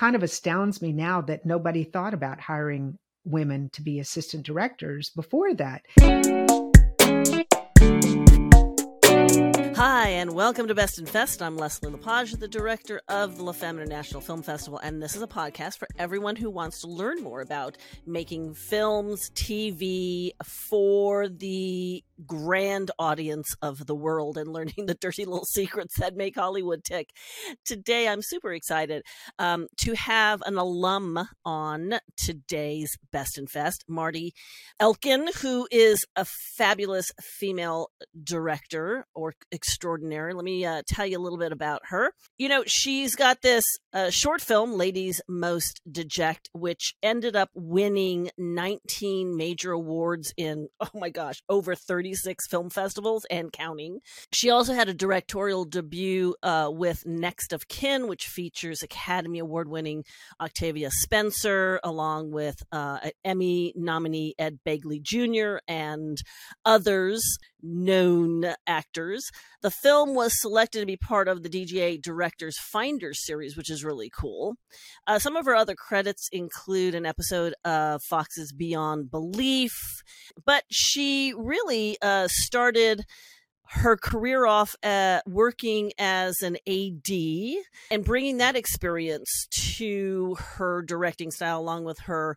kind of astounds me now that nobody thought about hiring women to be assistant directors before that. And welcome to Best in Fest. I'm Leslie LaPage, the director of the La Femme International Film Festival, and this is a podcast for everyone who wants to learn more about making films, TV for the grand audience of the world and learning the dirty little secrets that make Hollywood tick. Today, I'm super excited um, to have an alum on today's Best in Fest, Marti Elkin, who is a fabulous female director or extraordinary. Let me uh, tell you a little bit about her. You know, she's got this uh, short film, Ladies Most Deject, which ended up winning 19 major awards in, oh my gosh, over 36 film festivals and counting. She also had a directorial debut uh, with Next of Kin, which features Academy Award winning Octavia Spencer, along with uh, Emmy nominee Ed Begley Jr. and others known actors. The film was selected to be part of the DGA Directors Finders series, which is really cool. Uh, some of her other credits include an episode of Fox's Beyond Belief, but she really uh, started her career off at working as an AD and bringing that experience to her directing style along with her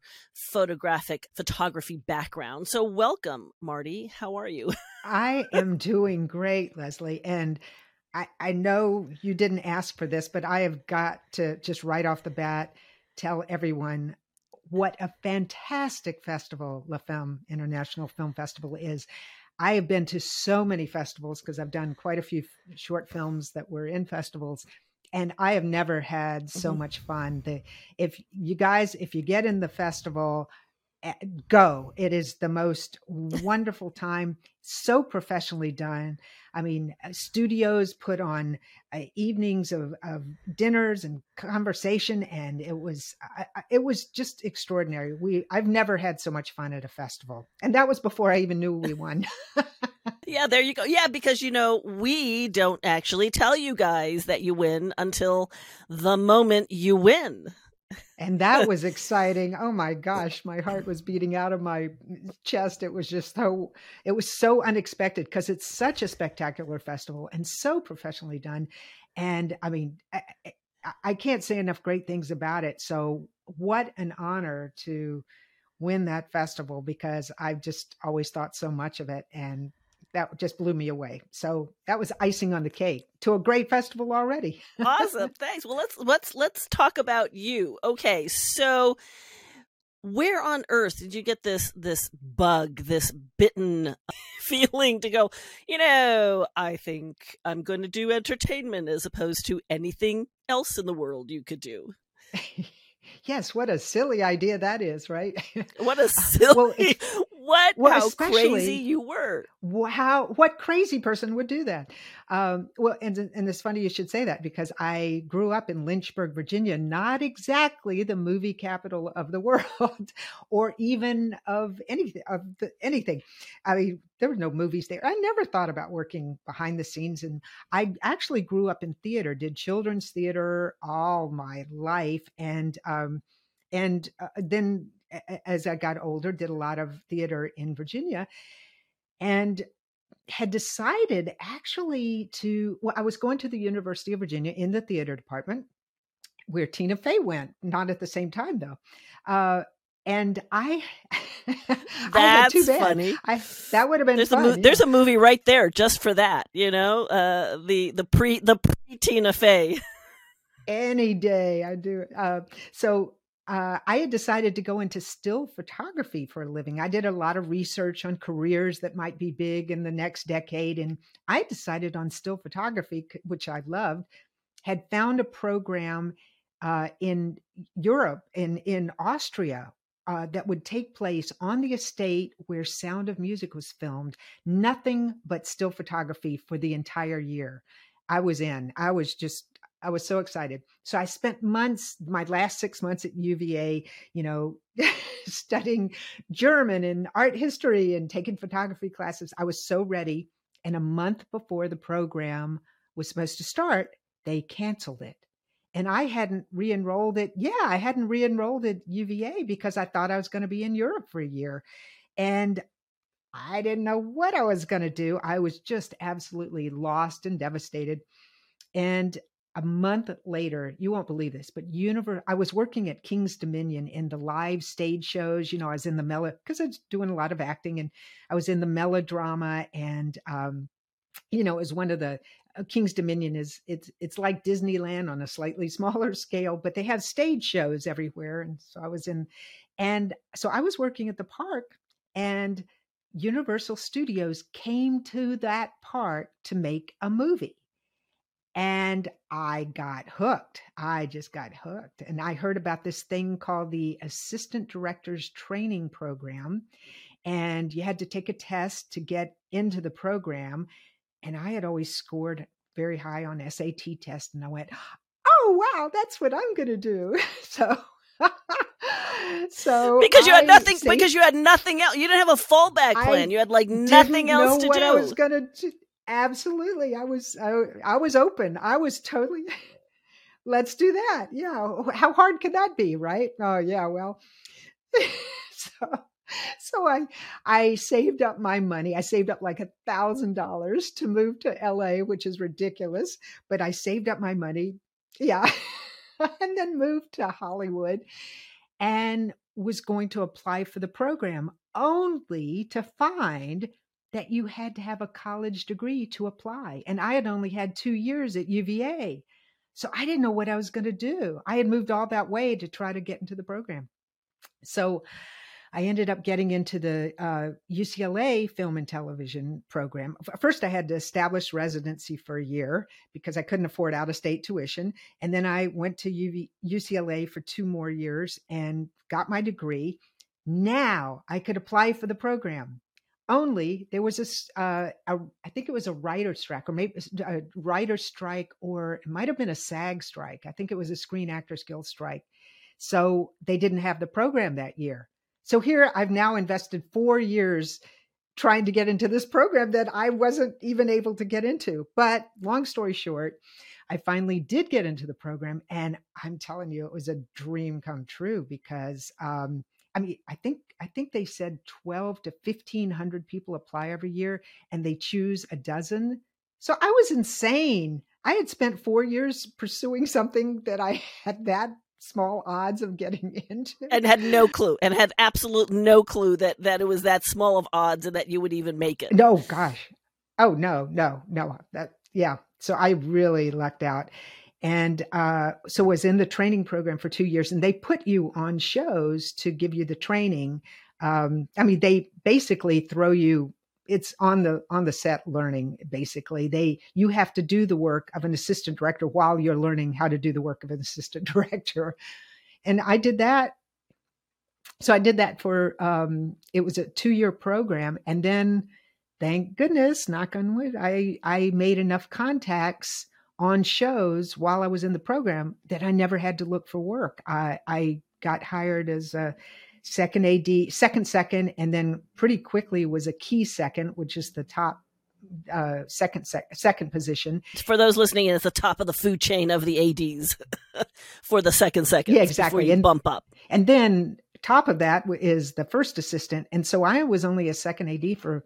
photographic photography background. So welcome, Marty. How are you? I am doing great, Leslie. And I, I know you didn't ask for this, but I have got to just right off the bat tell everyone what a fantastic festival La Femme International Film Festival is. I have been to so many festivals because I've done quite a few short films that were in festivals and I have never had so mm-hmm. much fun. The if you guys if you get in the festival go. It is the most wonderful time, so professionally done. I mean, uh, studios put on uh, evenings of, of dinners and conversation, and it was it was just extraordinary. We I've never had so much fun at a festival, and that was before I even knew we won. yeah, there you go. Yeah, because you know we don't actually tell you guys that you win until the moment you win and that was exciting. Oh my gosh my heart was beating out of my chest. It was just so it was so unexpected because it's such a spectacular festival and so professionally done. And i mean I, I, can't say enough great things about it. So what an honor to win that festival because i've just always thought so much of it. And that just blew me away. So that was icing on the cake to a great festival already. awesome. Thanks. Well, let's let's let's talk about you. Okay. So where on earth did you get this this bug, this bitten feeling to go, you know, I think I'm going to do entertainment as opposed to anything else in the world you could do? Yes, what a silly idea that is, right? What a silly well, what well, how crazy you were. How what crazy person would do that? Um, well, and and it's funny you should say that because I grew up in Lynchburg, Virginia, not exactly the movie capital of the world, or even of anything of the, anything. I mean, there were no movies there. I never thought about working behind the scenes, and I actually grew up in theater, did children's theater all my life, and um, and uh, then as I got older, did a lot of theater in Virginia and had decided actually to, well, I was going to the University of Virginia in the theater department where Tina Fey went, not at the same time though. Uh, and I, that's I funny. I, that would have been there's fun. A mo- yeah. There's a movie right there just for that. You know, uh, the the pre the pre Tina Fey. Any day I do. Uh, so uh, I had decided to go into still photography for a living. I did a lot of research on careers that might be big in the next decade, and I decided on still photography, which I loved. Had found a program uh, in Europe, in in Austria, uh, that would take place on the estate where Sound of Music was filmed. Nothing but still photography for the entire year. I was in. I was just I was so excited. So I spent months, my last six months at UVA, you know, studying German and art history and taking photography classes. I was so ready. And a month before the program was supposed to start, they canceled it. and I hadn't re-enrolled at yeah, I hadn't re-enrolled at UVA because I thought I was going to be in Europe for a year. And I didn't know what I was going to do. I was just absolutely lost and devastated. And a month later, you won't believe this, but universe I was working at Kings Dominion in the live stage shows. You know, I was in the melo because I was doing a lot of acting and I was in the melodrama and um, you know, as one of the uh, Kings Dominion is it's it's like Disneyland on a slightly smaller scale, but they have stage shows everywhere. And so I was in and so I was working at the park and Universal Studios came to that park to make a movie. And I got hooked. I just got hooked. And I heard about this thing called the Assistant Directors Training Program. And you had to take a test to get into the program. And I had always scored very high on SAT tests. And I went, oh, wow, that's what I'm going to do. So. so because you had I nothing because you had nothing else you didn't have a fallback plan I you had like nothing else to do i was gonna do absolutely i was I, I was open i was totally let's do that yeah how hard could that be right oh yeah well so so I I saved up my money. I saved up like a thousand dollars to move to LA, which is ridiculous. But I saved up my money. Yeah. and then moved to Hollywood and was going to apply for the program only to find that you had to have a college degree to apply. And I had only had two years at UVA. So I didn't know what I was going to do. I had moved all that way to try to get into the program. So I ended up getting into the uh, UCLA film and television program. First, I had to establish residency for a year because I couldn't afford out of state tuition. And then I went to UV, UCLA for two more years and got my degree. Now I could apply for the program. Only there was a, uh, a I think it was a writer strike or maybe a writer strike or it might have been a SAG strike. I think it was a Screen Actors Guild strike. So they didn't have the program that year. So here I've now invested four years trying to get into this program that I wasn't even able to get into. But long story short, I finally did get into the program. And I'm telling you, it was a dream come true because um, I mean, I think I think they said 12 to 1500 people apply every year and they choose a dozen. So I was insane. I had spent four years pursuing something that I had that small odds of getting into. And had no clue and had absolute no clue that that it was that small of odds and that you would even make it. No gosh. Oh no no no that yeah. So i really lucked out and uh, so was in the training program for two years and they put you on shows to give you the training. Um, i mean they basically throw you it's on the on the set learning basically. They you have to do the work of an assistant director while you're learning how to do the work of an assistant director. And i did that. So i did that for um it was a two year program and then thank goodness knock on wood i i made enough contacts on shows while i was in the program that i never had to look for work i i got hired as a second AD, second second, and then pretty quickly was a key second, which is the top uh, second sec- second position. For those listening, it's the top of the food chain of the ads for the second second. Yeah, exactly. and bump up, and then top of that is the first assistant, and so I was only a second AD for.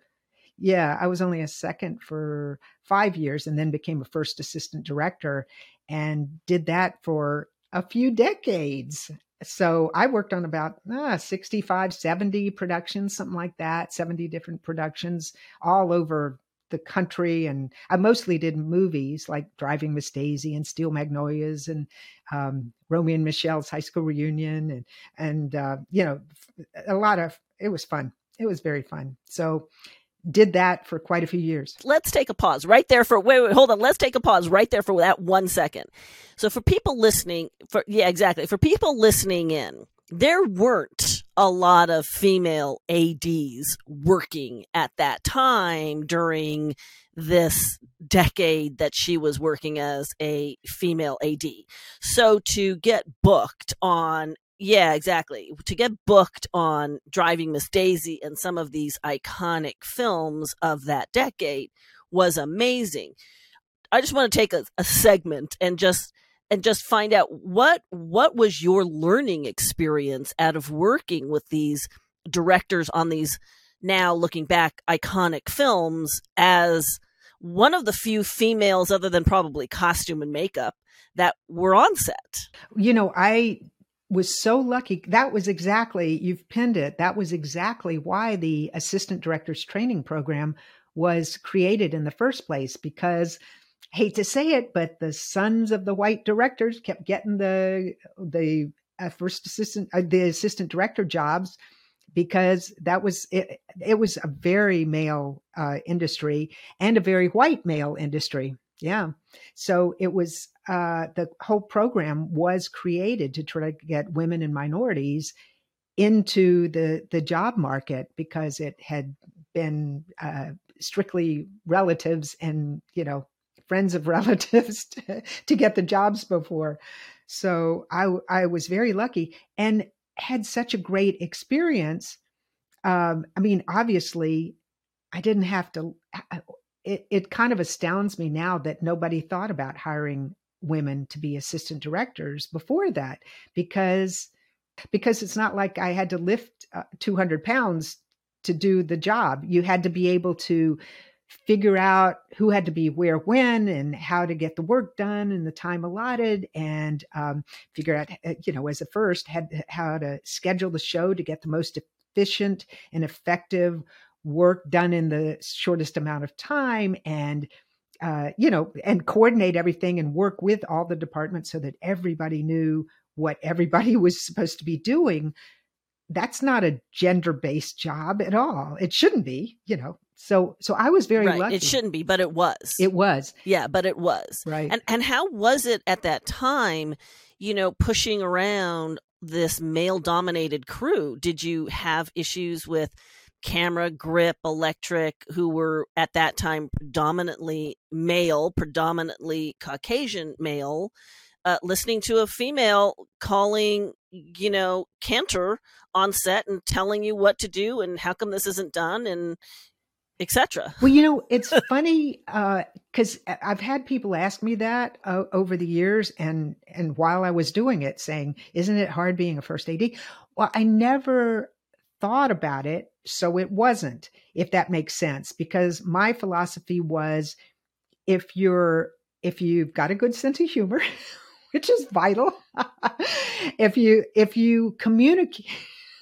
Yeah, I was only a second for five years, and then became a first assistant director, and did that for a few decades so I worked on about uh, 65, 70 productions, something like that, 70 different productions all over the country. And I mostly did movies like Driving Miss Daisy and Steel Magnolias and um, Romy and Michelle's high school reunion. And, and uh, you know, a lot of, it was fun. It was very fun. So did that for quite a few years. Let's take a pause right there for wait, wait, hold on. Let's take a pause right there for that one second. So for people listening, for yeah, exactly. For people listening in, there weren't a lot of female ADs working at that time during this decade that she was working as a female AD. So to get booked on yeah, exactly. To get booked on Driving Miss Daisy and some of these iconic films of that decade was amazing. I just want to take a, a segment and just and just find out what what was your learning experience out of working with these directors on these now looking back iconic films as one of the few females other than probably costume and makeup that were on set. You know, I was so lucky. That was exactly, you've pinned it. That was exactly why the assistant directors training program was created in the first place because hate to say it, but the sons of the white directors kept getting the the uh, first assistant uh, the assistant director jobs because that was it, it was a very male uh, industry and a very white male industry. Yeah. So it was uh, the whole program was created to try to get women and minorities into the the job market because it had been uh, strictly relatives and you know friends of relatives to, to get the jobs before. So I I was very lucky and had such a great experience. Um, I mean, obviously, I didn't have to. It, it kind of astounds me now that nobody thought about hiring women to be assistant directors before that because because it's not like I had to lift uh, 200 pounds to do the job. You had to be able to figure out who had to be where when and how to get the work done in the time allotted and um, figure out uh, you know as a first had how to schedule the show to get the most efficient and effective work done in the shortest amount of time and uh, you know and coordinate everything and work with all the departments so that everybody knew what everybody was supposed to be doing that's not a gender based job at all it shouldn't be you know so so I was very right. lucky. It shouldn't be, but it was. It was. Yeah, but it was. Right. And and how was it at that time, you know, pushing around this male dominated crew? Did you have issues with camera, grip, electric, who were at that time predominantly male, predominantly Caucasian male, uh, listening to a female calling, you know, Cantor on set and telling you what to do and how come this isn't done and etc. Well, you know, it's funny because uh, I've had people ask me that uh, over the years, and and while I was doing it, saying, "Isn't it hard being a first AD?" Well, I never thought about it, so it wasn't. If that makes sense, because my philosophy was, if you're if you've got a good sense of humor, which is vital, if you if you communicate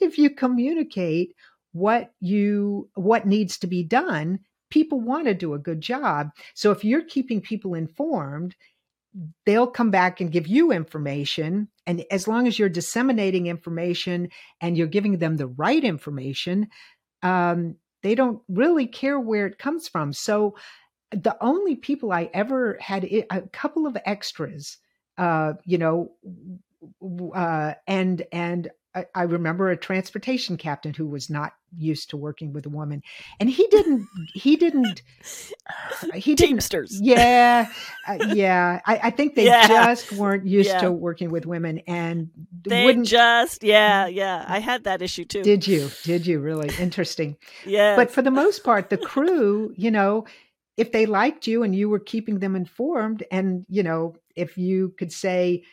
if you communicate what you what needs to be done people want to do a good job so if you're keeping people informed they'll come back and give you information and as long as you're disseminating information and you're giving them the right information um, they don't really care where it comes from. So the only people i ever had a couple of extras uh, you know uh, and and I, remember a transportation captain who was not used to working with a woman, and he didn't. He didn't. He didn't. Teamsters. Yeah, uh, yeah. I, I, think they yeah. just weren't used yeah. to working with women, and they wouldn't just. Yeah, yeah. I had that issue too. Did you? Did you really? Interesting. yeah. But for the most part, the crew, you know, if they liked you and you were keeping them informed, and you know, if you could say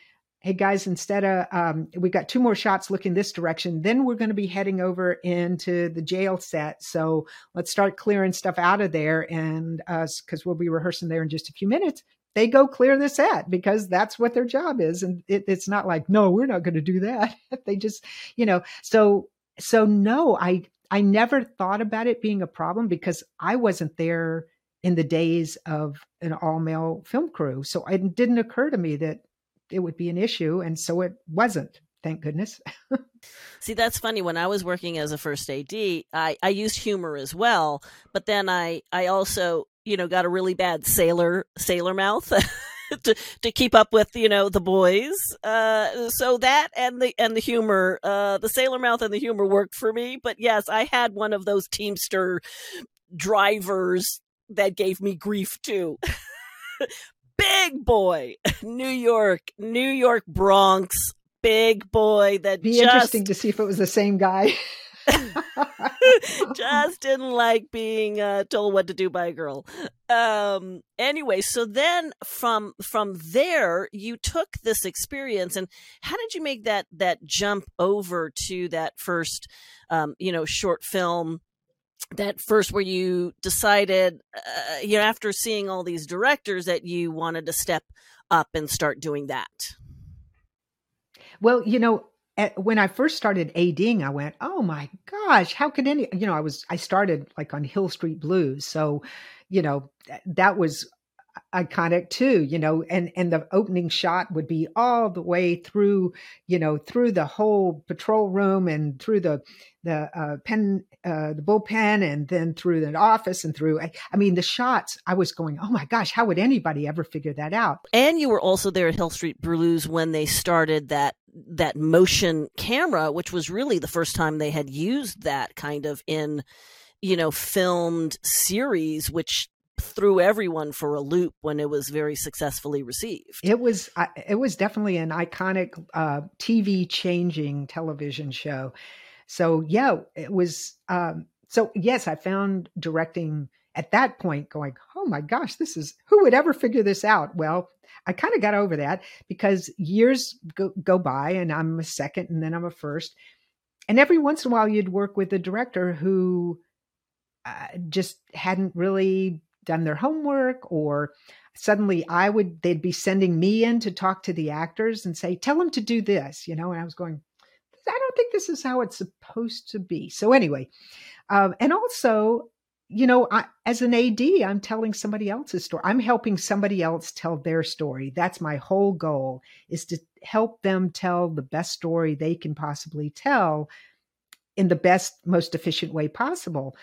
hey guys, instead of um, we got two more shots looking this direction, then we're going to be heading over into the jail set. So let's start clearing stuff out of there, and us uh, because we'll be rehearsing there in just a few minutes. They go clear the set because that's what their job is, and it, it's not like no, we're not going to do that. they just, you know, so so no, I I never thought about it being a problem because I wasn't there in the days of an all male film crew. So it didn't occur to me that it would be an issue. And so it wasn't, thank goodness. See, that's funny. When I was working as a first AD, I, I used humor as well, but then I, I also, you know, got a really bad sailor, sailor mouth. to to keep up with you know the boys uh so that and the and the humor uh the sailor mouth and the humor worked for me but yes i had one of those teamster drivers that gave me grief too big boy, New York, New York Bronx, big boy that just be just... interesting to see if it was the same guy. just didn't like being uh, told what to do by a girl. Um, anyway, so then from from there, you took this experience, and how did you make that that jump over to that first, um, you know, short film? That first, where you decided, uh, you know, after seeing all these directors, that you wanted to step up and start doing that. Well, you know, at, when I first started ADing, I went, "Oh my gosh, how could any?" You know, I was I started like on Hill Street Blues, so you know that was iconic too you know and and the opening shot would be all the way through you know through the whole patrol room and through the the uh, pen uh, the bullpen and then through the office and through I, mean the shots i was going oh my gosh how would anybody ever figure that out? And you were also there at hill street blues when they started that that motion camera which was really the first time they had used that kind of in you know filmed series which threw everyone for a loop when it was very successfully received. It was it was definitely an iconic uh, TV changing television show. So yeah, it was. Um, so yes, I found directing at that point going, oh my gosh, this is who would ever figure this out? Well, I kind of got over that because years go, go by and I'm a second and then I'm a first. And every once in a while, you'd work with a director who uh, just hadn't really done their homework or suddenly I would they'd be sending me in to talk to the actors and say tell them to do this you know and I was going I don't think this is how it's supposed to be. So anyway um, and also you know I, as an AD I'm telling somebody else's story. I'm helping somebody else tell their story. That's my whole goal is to help them tell the best story they can possibly tell in the best most efficient way possible.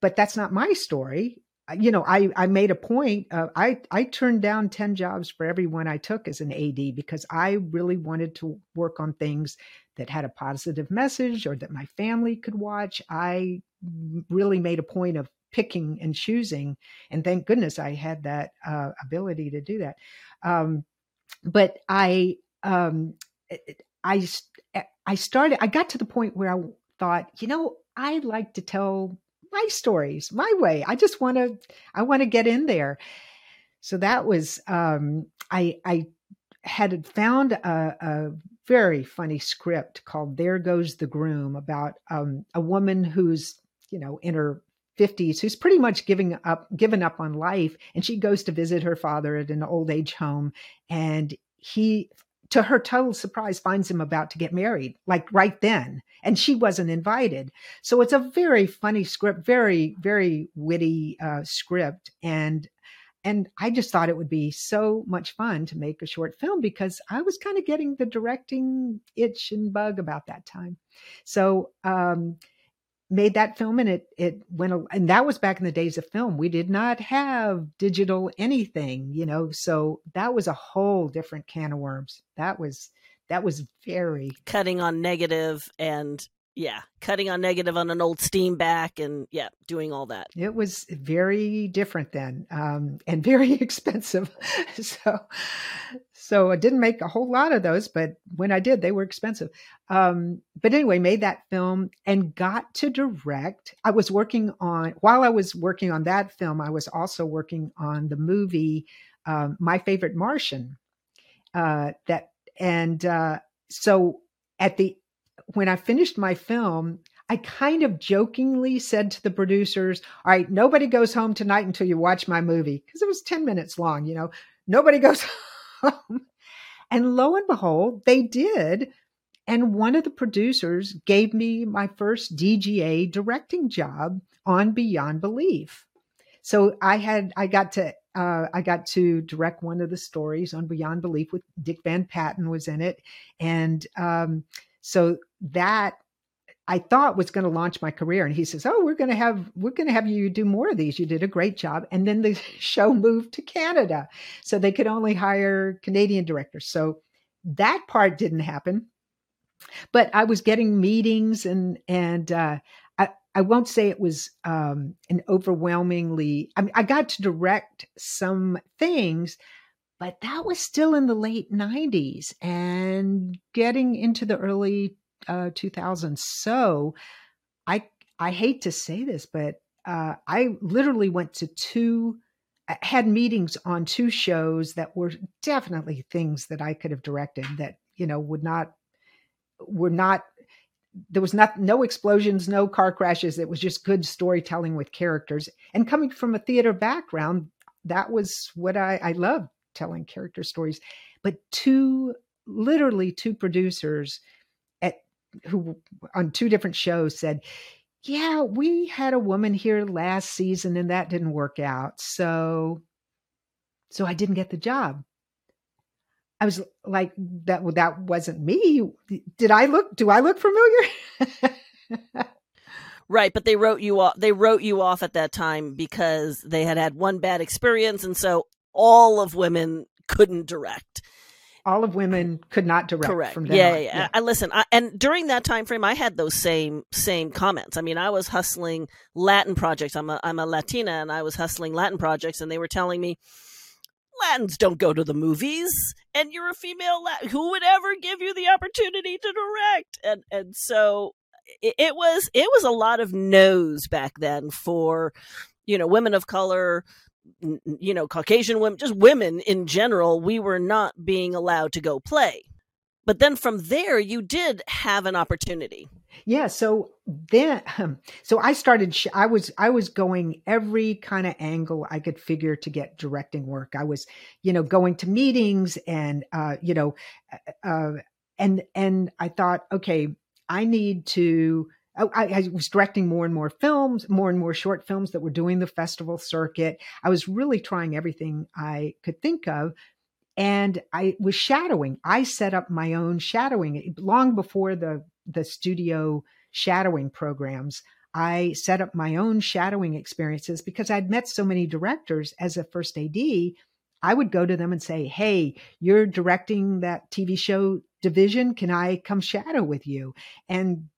But that's not my story you know, I, I made a point. Uh, I I turned down ten jobs for every one I took as an AD because I really wanted to work on things that had a positive message or that my family could watch. I really made a point of picking and choosing, and thank goodness I had that uh, ability to do that. Um, but I um, I I started. I got to the point where I thought, you know, I like to tell my stories my way. I just want to i want to get in there. So that was um i i had found a, a very funny script called there goes the groom about um a woman who's you know in her 50s who's pretty much giving up given up on life and she goes to visit her father at an old age home and he to her total surprise, finds him about to get married, like right then. And she wasn't invited. So it's a very funny script, very, very witty uh, script. And and I just thought it would be so much fun to make a short film because I was kind of getting the directing itch and bug about that time. So um, made that film and it it went and that was back in the days of film. We did not have digital anything you know so that was a whole different can of worms. That was that was very cutting on negative and yeah cutting on negative on an old Steenbeck and yeah doing all that. It was very different then um, and very expensive. So so i didn't make a whole lot of those but when i did they were expensive. Um, but anyway made that film and got to direct. I was working on while i was working on that film i was also working on the movie um, my favorite martian uh, that and uh, so at the when I finished my film, I kind of jokingly said to the producers, All right, nobody goes home tonight until you watch my movie. Because it was 10 minutes long, you know, nobody goes home. And lo and behold, they did. And one of the producers gave me my first DGA directing job on Beyond Belief. So I had, I got to, uh, I got to direct one of the stories on Beyond Belief with Dick Van Patten was in it. And, um, so that I thought was going to launch my career. And he says, "Oh, we're going to have we're going to have you do more of these. You did a great job." And then the show moved to Canada, so they could only hire Canadian directors. So that part didn't happen. But I was getting meetings, and and uh, I I won't say it was um, an overwhelmingly. I mean, I got to direct some things, but that was still in the late 90s and getting into the early uh, 2000s. So I I hate to say this, but uh, I literally went to two had meetings on two shows that were definitely things that I could have directed that you know would not were not there was not no explosions no car crashes. It was just good storytelling with characters. And coming from a theater background that was what i i love telling character stories but two literally two producers at who on two different shows said yeah we had a woman here last season and that didn't work out so so i didn't get the job I was like, that that wasn't me. Did I look? Do I look familiar? right, but they wrote you off. They wrote you off at that time because they had had one bad experience, and so all of women couldn't direct. All of women could not direct. Correct. From yeah, yeah, yeah, I listen. I, and during that time frame, I had those same same comments. I mean, I was hustling Latin projects. I'm a I'm a Latina, and I was hustling Latin projects, and they were telling me Latins don't go to the movies, and you're a female Latin. Who would ever give you the opportunity to direct? And and so it, it was it was a lot of no's back then for you know women of color, you know Caucasian women, just women in general. We were not being allowed to go play. But then from there, you did have an opportunity. Yeah. So then, so I started. I was I was going every kind of angle I could figure to get directing work. I was, you know, going to meetings and, uh, you know, uh, uh and and I thought, okay, I need to. Oh, I, I, was directing more and more films, more and more short films that were doing the festival circuit. I was really trying everything I could think of and I was shadowing. I set up my own shadowing long before the the studio shadowing programs. I set up my own shadowing experiences because I'd met so many directors as a first AD. I would go to them and say, "Hey, you're directing that TV show division. Can I come shadow with you?" And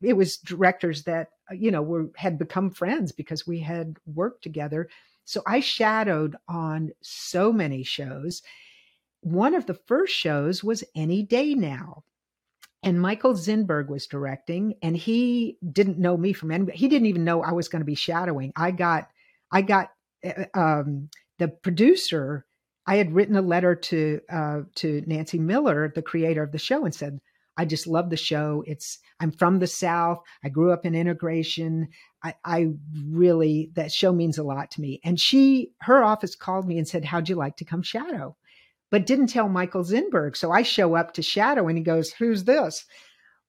it was directors that you know were had become friends because we had worked together so I shadowed on so many shows. One of the first shows was Any Day Now. And Michael Zinberg was directing, and he didn't know me from anybody. He didn't even know I was going to be shadowing. I got, I got uh, um, the producer. I had written a letter to uh, to Nancy Miller, the creator of the show, and said, I just love the show. It's I'm from the South. I grew up in integration. I, I really that show means a lot to me. And she her office called me and said, How'd you like to come shadow? But didn't tell Michael Zinberg. So I show up to shadow and he goes, Who's this?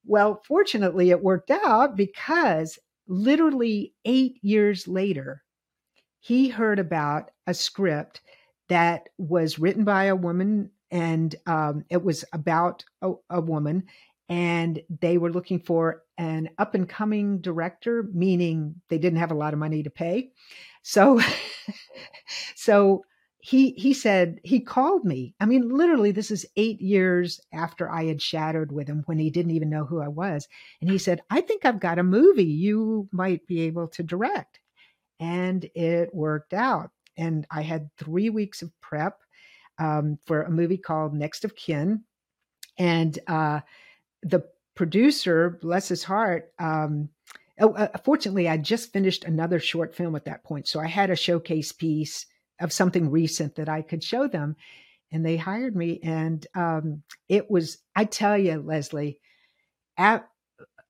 Well, fortunately it worked out because literally eight years later, he heard about a script that was written by a woman and um, it was about a, a woman and they were looking for an up and coming director meaning they didn't have a lot of money to pay. So so he he said he called me. I mean literally this is 8 years after i had shadowed with him when he didn't even know who i was and he said i think i've got a movie you might be able to direct. And it worked out and i had 3 weeks of prep um, for a movie called Next of Kin. And uh, the producer, bless his heart, um, oh, uh, fortunately, I just finished another short film at that point. So I had a showcase piece of something recent that I could show them. And they hired me. And um, it was, I tell you, Leslie, at,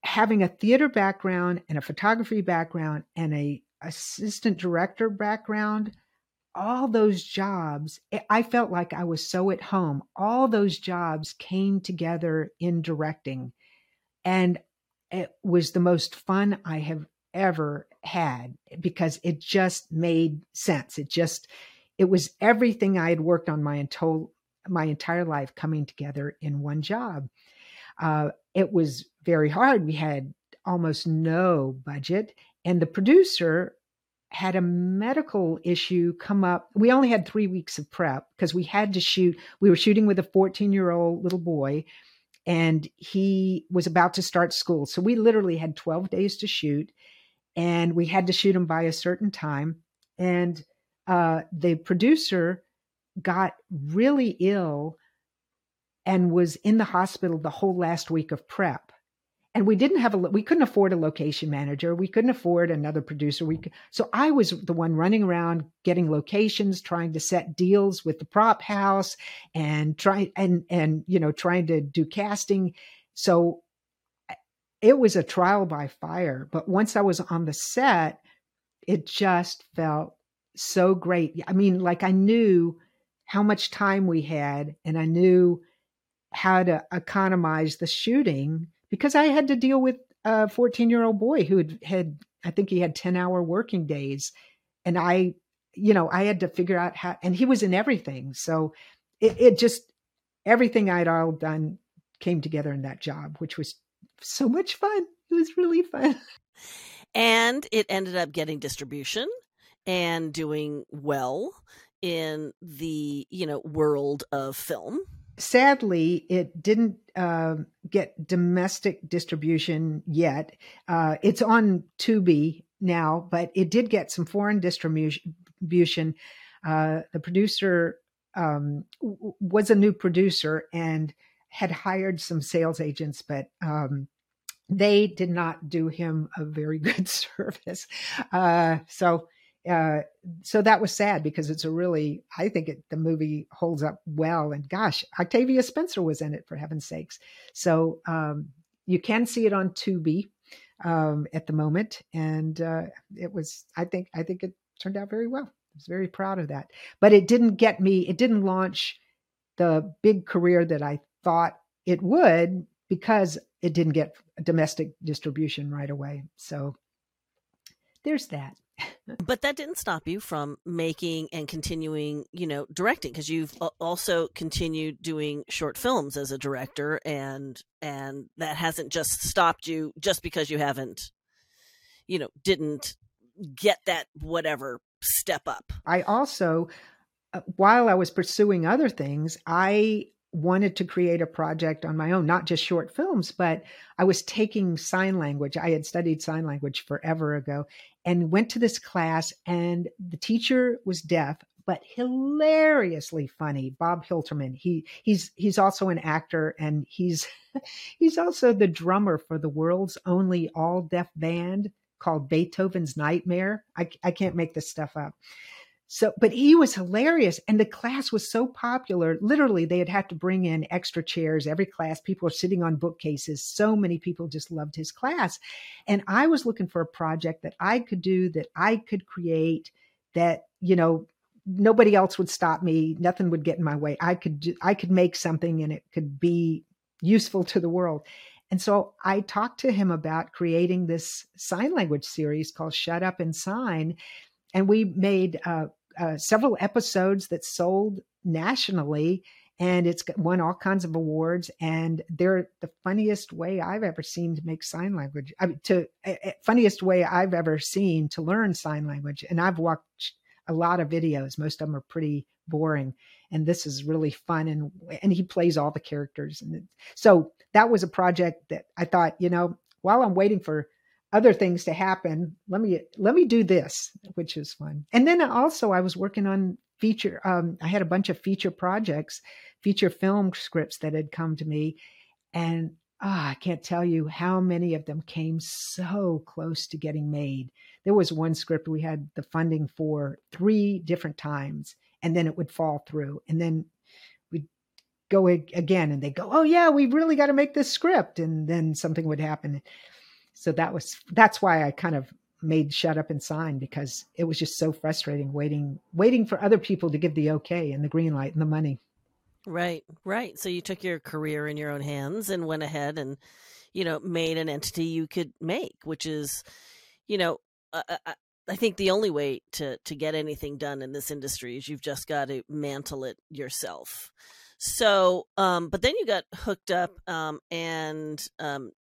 having a theater background and a photography background and a assistant director background all those jobs, eh, I felt like I was so at home. All those jobs came together in directing. And it was the most fun I have ever had because it just made sense. It just, it was everything I had worked on my entire, my entire life coming together in one job. Uh, it was very hard. We had almost no budget. And the producer had a medical issue come up. We only had three weeks of prep because we had to shoot. We were shooting with a 14 year old little boy, and he was about to start school. So we literally had 12 days to shoot, and we had to shoot him by a certain time. And uh, the producer got really ill and was in the hospital the whole last week of prep. And we didn't have a we couldn't afford a location manager. We couldn't afford another producer. We so i was the one running around getting locations trying to set deals with the prop house and trying and and you know trying to do casting. So it was a trial by fire but once i was on the set it just felt so great. I mean like i knew how much time we had and i knew how to economize the shooting because I had to deal with a 14 year old boy who had, had, I think he had 10 hour working days. And I, you know, I had to figure out how, and he was in everything. So it, it just, everything I'd all done came together in that job, which was so much fun. It was really fun. And it ended up getting distribution and doing well in the, you know, world of film sadly, it didn't uh, get domestic distribution yet. Uh, it's on Tubi now, but it did get some foreign distribution. Uh, the producer um, w- was a new producer and had hired some sales agents, but um, they did not do him a very good service. Uh, so uh, so that was sad because it's a really, I think it, the movie holds up well. And gosh, Octavia Spencer was in it for heaven's sakes. So um, you can see it on Tubi um, at the moment, and uh, it was. I think I think it turned out very well. I was very proud of that. But it didn't get me. It didn't launch the big career that I thought it would because it didn't get domestic distribution right away. So there's that but that didn't stop you from making and continuing, you know, directing because you've also continued doing short films as a director and and that hasn't just stopped you just because you haven't you know, didn't get that whatever step up. I also uh, while I was pursuing other things, I wanted to create a project on my own, not just short films, but I was taking sign language. I had studied sign language forever ago and went to this class, and the teacher was deaf, but hilariously funny. Bob Hiltermann. He he's he's also an actor, and he's he's also the drummer for the world's only all deaf band called Beethoven's Nightmare. I I can't make this stuff up. So, but he was hilarious. And the class was so popular. Literally, they had had to bring in extra chairs every class. People were sitting on bookcases. So many people just loved his class. And I was looking for a project that I could do, that I could create, that, you know, nobody else would stop me. Nothing would get in my way. I could, do, I could make something and it could be useful to the world. And so I talked to him about creating this sign language series called Shut Up and Sign and we made uh, uh, several episodes that sold nationally and it's won all kinds of awards and they're the funniest way i've ever seen to make sign language I mean, to uh, funniest way i've ever seen to learn sign language and i've watched a lot of videos. Most of them are pretty boring and this is really fun and and he plays all the characters and so that was a project that i thought you know while i'm waiting for other things to happen. Let me let me do this which is fun. And then also i was working on feature um, i had a bunch of feature projects feature film scripts that had come to me. And oh, i can't tell you how many of them came so close to getting made. There was one script we had the funding for three different times and then it would fall through. And then we'd go again and they go oh yeah we really got to make this script. And then something would happen so that was that's why I kind of made shut up and sign because it was just so frustrating waiting waiting for other people to give the okay and the green light and the money. Right, right. So you took your career in your own hands and went ahead and you know made an entity you could make, which is you know uh, uh, uh, I think the only way to to get anything done in this industry is you've just got to mantle it yourself. So, um, but then you got hooked up um, and um,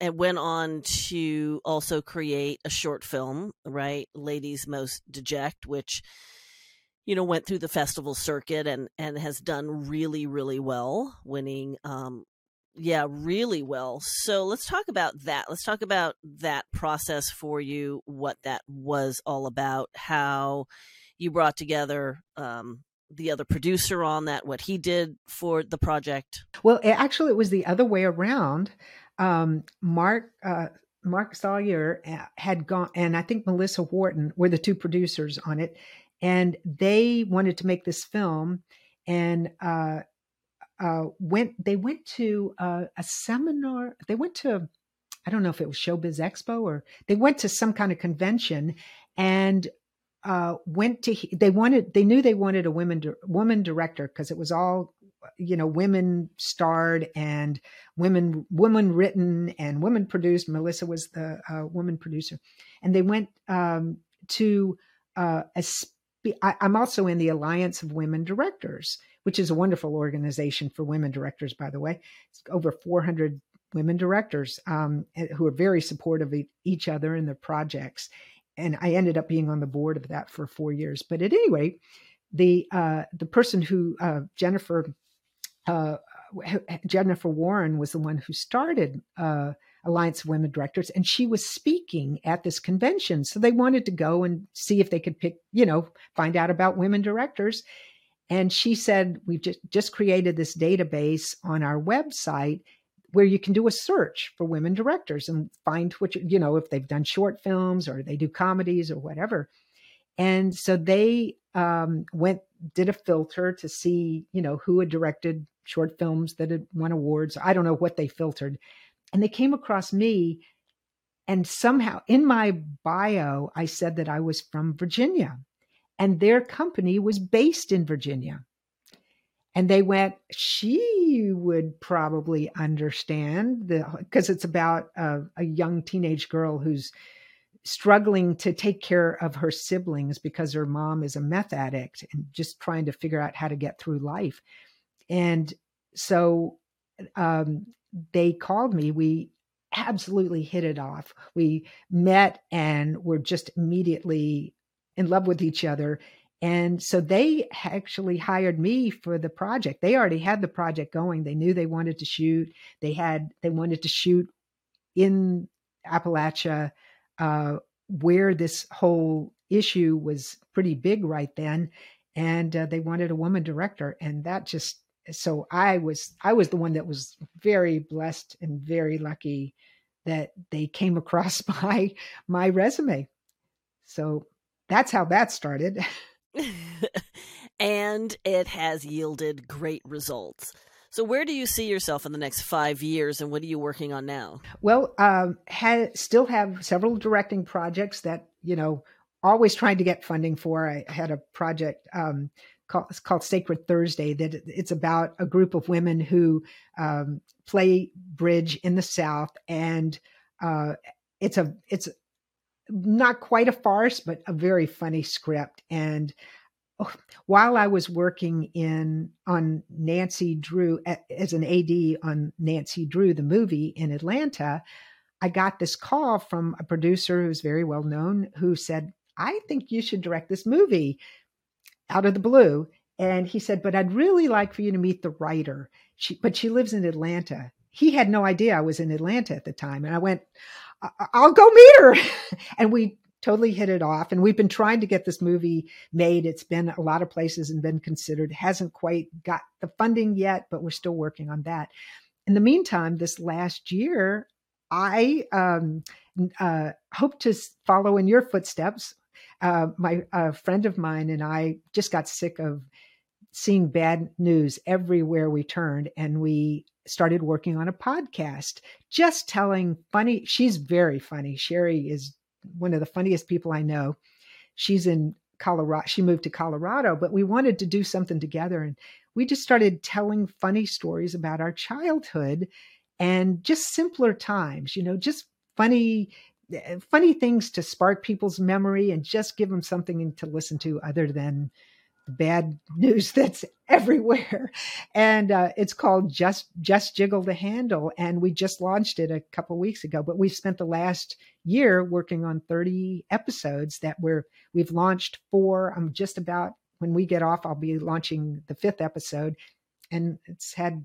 and went on to also create a short film, right? Ladies Most Deject, which you know went through the festival circuit and and has done really really well, winning um yeah, really well. So let's talk about that. Let's talk about that process for you, what that was all about, how you brought together um the other producer on that, what he did for the project. Well, actually, it was the other way around. Um, Mark uh, Mark Sawyer uh, had gone, and I think Melissa Wharton were the two producers on it, and they wanted to make this film, and uh, uh, went they went to uh, a seminar. They went to I don't know if it was Showbiz Expo or they went to some kind of convention, and uh, went to they wanted they knew they wanted a women woman director because it was all you know women starred and women women written and women produced. Melissa was the uh, woman producer. And they went um, to uh, a spe- I, i'm also in the alliance of women directors which is a wonderful organization for women directors by the way. It's over 400 women directors um, who are very supportive of each other in their projects. And I ended up being on the board of that for four years. But at any rate, the uh, the person who uh, Jennifer uh, Jennifer Warren was the one who started uh, Alliance of Women Directors, and she was speaking at this convention. So they wanted to go and see if they could pick, you know, find out about women directors. And she said, "We've just just created this database on our website." where you can do a search for women directors and find you, you know if they've done short films or they do comedies or whatever and so they um, went did a filter to see you know who had directed short films that had won awards. I don't know what they filtered. And they came across me and somehow in my bio i said that i was from virginia and their company was based in virginia. And they went she would probably understand the because it's about a, a, young teenage girl who's struggling to take care of her siblings because her mom is a meth addict and just trying to figure out how to get through life and so um, they called me we absolutely hit it off we met and were just immediately in love with each other and so they actually hired me for the project. They already had the project going. They knew they wanted to shoot. They had they wanted to shoot in Appalachia, uh, where this whole issue was pretty big right then, and uh, they wanted a woman director. And that just so I was I was the one that was very blessed and very lucky that they came across my my resume. So that's how that started. and it has yielded great results. So, where do you see yourself in the next five years, and what are you working on now? Well, um, still have several directing projects that you know always trying to get funding for. I had a project um, called, called Sacred Thursday that it's about a group of women who um, play bridge in the South, and uh, it's a it's not quite a farce, but a very funny script. And Oh, while I was working in on Nancy Drew as an AD on Nancy Drew, the movie in Atlanta, I got this call from a producer who's very well known who said, I think you should direct this movie out of the blue. And he said, but I'd really like for you to meet the writer. She, but she lives in Atlanta. He had no idea I was in Atlanta at the time. And I went, I'll go meet her. and we totally hit it off. And we've been trying to get this movie made. It's been a lot of places and been considered. Hasn't quite got the funding yet, but we're still working on that. In the meantime, this last year, I um, uh, hope to follow in your footsteps. Uh, my friend of mine and I just got sick of seeing bad news everywhere we turned, and we started working on a podcast, just telling funny. She's very funny. Sherry is one of the funniest people I know. She's in Colorado. She moved to Colorado, but we wanted to do something together. And we just started telling funny stories about our childhood and just simpler times, you know, just funny eh, funny things to spark people's memory and just give them something to listen to other than bad news that's everywhere. And uh, it's called just just jiggle the handle and we just launched it a couple weeks ago but we've spent the last year working on 30 episodes that we're we've launched four. I'm just about when we get off i'll be launching the fifth episode and it's had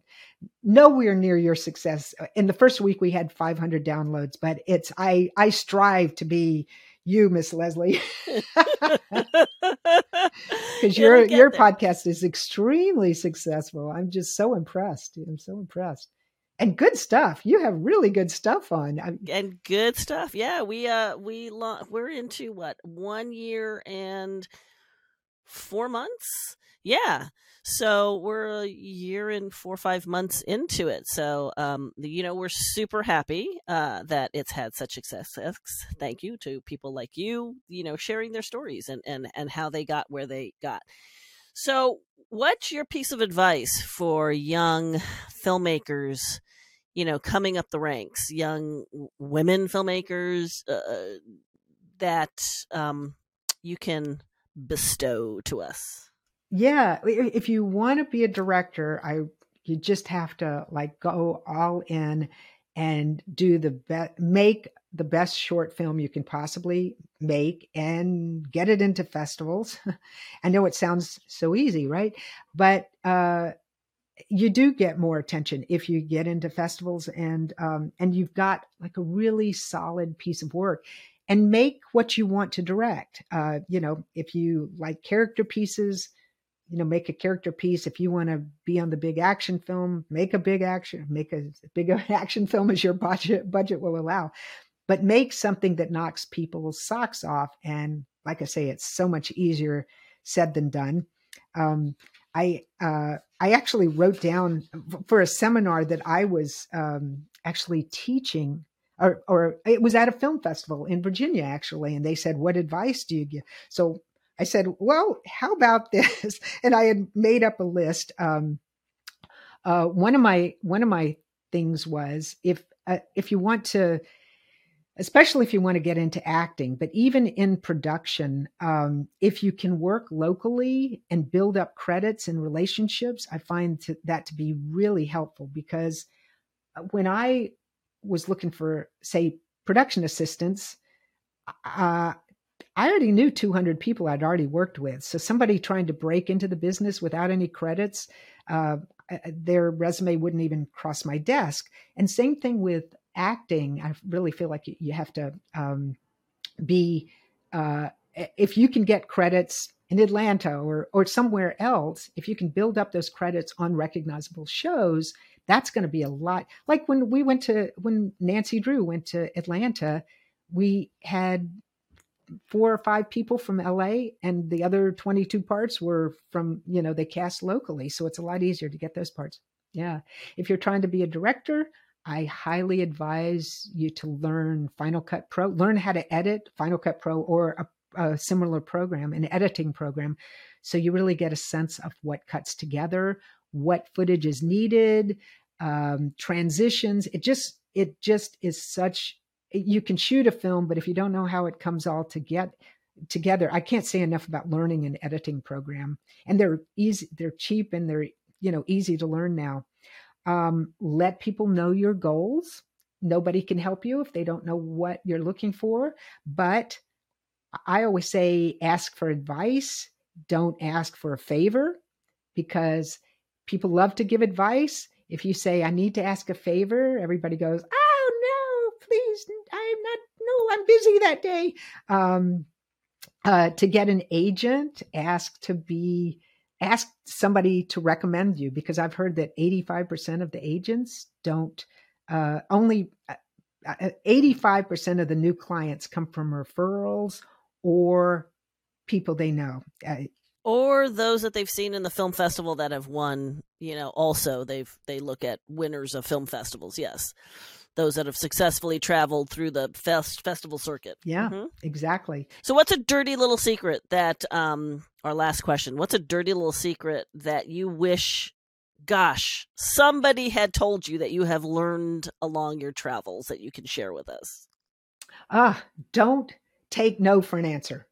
nowhere near your success. In the first week we had 500 downloads but it's i i strive to be you, Miss Leslie, because your your there. podcast is extremely successful. I'm just so impressed. I'm so impressed. and good stuff. You have really good stuff on. And good stuff. Yeah, we uh we lo- we're into what one year and four months. Yeah. So we're a year and four or five months into it. So, um, you know, we're super happy uh, that it's had such success. Thank you to people like you, you know, sharing their stories and, and, and how they got where they got. So, what's your piece of advice for young filmmakers, you know, coming up the ranks, young women filmmakers uh, that um, you can bestow to us? Yeah, if you want to be a director, I you just have to like go all in and do the best make the best short film you can possibly make and get it into festivals. I know it sounds so easy, right? But uh, you do get more attention if you get into festivals and um, and you've got like a really solid piece of work and make what you want to direct. Uh, you know, if you like character pieces, you know, make a character piece. If you want to be on the big action film, make a big action, make a big action film as your budget budget will allow. But make something that knocks people's socks off. And like I say, it's so much easier said than done. Um, I uh, I actually wrote down for a seminar that I was um, actually teaching or, or it was at a film festival in Virginia actually, and they said, "What advice do you give?" So I said, "Well, how about this?" And I had made up a list. Um, uh, one of my one of my things was if uh, if you want to, especially if you want to get into acting, but even in production, um, if you can work locally and build up credits and relationships, I find to, that to be really helpful because uh, when I was looking for, say, production assistants, uh, I already knew 200 people I'd already worked with. So somebody trying to break into the business without any credits, uh, their resume wouldn't even cross my desk. And same thing with acting. I really feel like you have to um, be, uh, if you can get credits in Atlanta or or somewhere else, if you can build up those credits on recognizable shows, that's going to be a lot. Like when we went to when Nancy Drew went to Atlanta, we had four or five people from LA and the other 22 parts were from, you know, they cast locally, so it's a lot easier to get those parts. Yeah. If you're trying to be a director, I highly advise you to learn Final Cut Pro, learn how to edit Final Cut Pro or a, a similar program, an editing program. So you really get a sense of what cuts together, what footage is needed, um, transitions. It just it just is such. You can shoot a film, but if you don't know how it comes all to get together, I can't say enough about learning an editing program. And they're easy, they're cheap, and they're you know easy to learn now. Um, let people know your goals. Nobody can help you if they don't know what you're looking for. But I always say ask for advice. Don't ask for a favor because people love to give advice. If you say, I need to ask a favor, everybody goes, Oh, no, please, I'm not, no, I'm busy that day. Um, uh, to get an agent, ask to be, ask somebody to recommend you because I've heard that 85% of the agents don't, uh, only 85% uh, of the new clients come from referrals or people they know. Uh, or those that they've seen in the film festival that have won you know also they've they look at winners of film festivals yes those that have successfully traveled through the fest festival circuit yeah mm-hmm. exactly so what's a dirty little secret that um our last question what's a dirty little secret that you wish gosh somebody had told you that you have learned along your travels that you can share with us ah uh, don't take no for an answer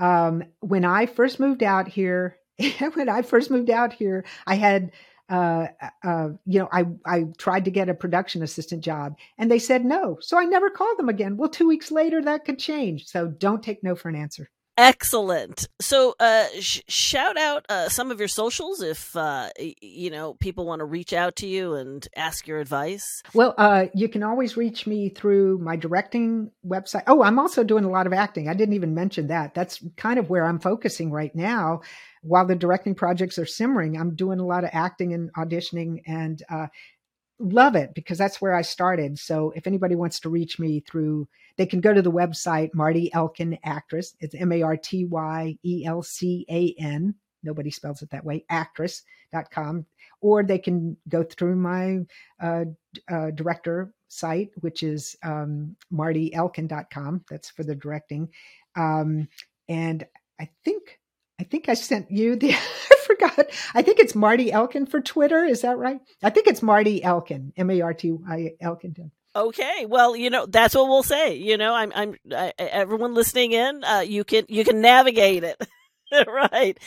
um, when I first moved out here, when I first moved out here, I had, uh, uh, you know, I, I tried to get a production assistant job and they said no. So I never called them again. Well, two weeks later, that could change. So don't take no for an answer. Excellent. So, uh, sh- shout out uh, some of your socials if uh, you know people want to reach out to you and ask your advice. Well, uh, you can always reach me through my directing website. Oh, I'm also doing a lot of acting. I didn't even mention that. That's kind of where I'm focusing right now. While the directing projects are simmering, I'm doing a lot of acting and auditioning and uh, love it because that's where I started. So if anybody wants to reach me through, they can go to the website Marty Elcan Actress. It's M A R T Y E L C A N. Nobody spells it that way. Actress.com. Or they can go through my uh, uh, director site, which is um, martyelcan.com. That's for the directing. Um, and I think I think I sent you the I forgot. I think it's Marty Elcan for Twitter. Is that right? I think it's Marty Elcan, M A R T I Elcan. Okay, well, you know that's what we'll say. You know, I'm, I'm, I, everyone listening in, uh, you can, you can navigate it. right.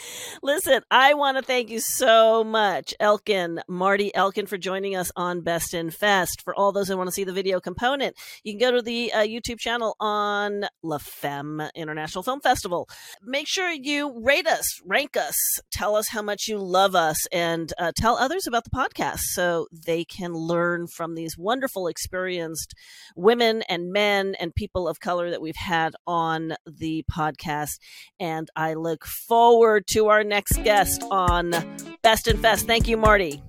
Listen, I want to thank you so much, Elcan, Marty Elcan, for joining us on Best in Fest. For all those who want to see the video component, you can go to the uh, YouTube channel on La Femme International Film Festival. Make sure you rate us, rank us, tell us how much you love us, and uh, tell others about the podcast so they can learn from these wonderful, experienced women and men and people of color that we've had on the podcast. And I look forward to our next guest on Best in Fest. Thank you, Marty.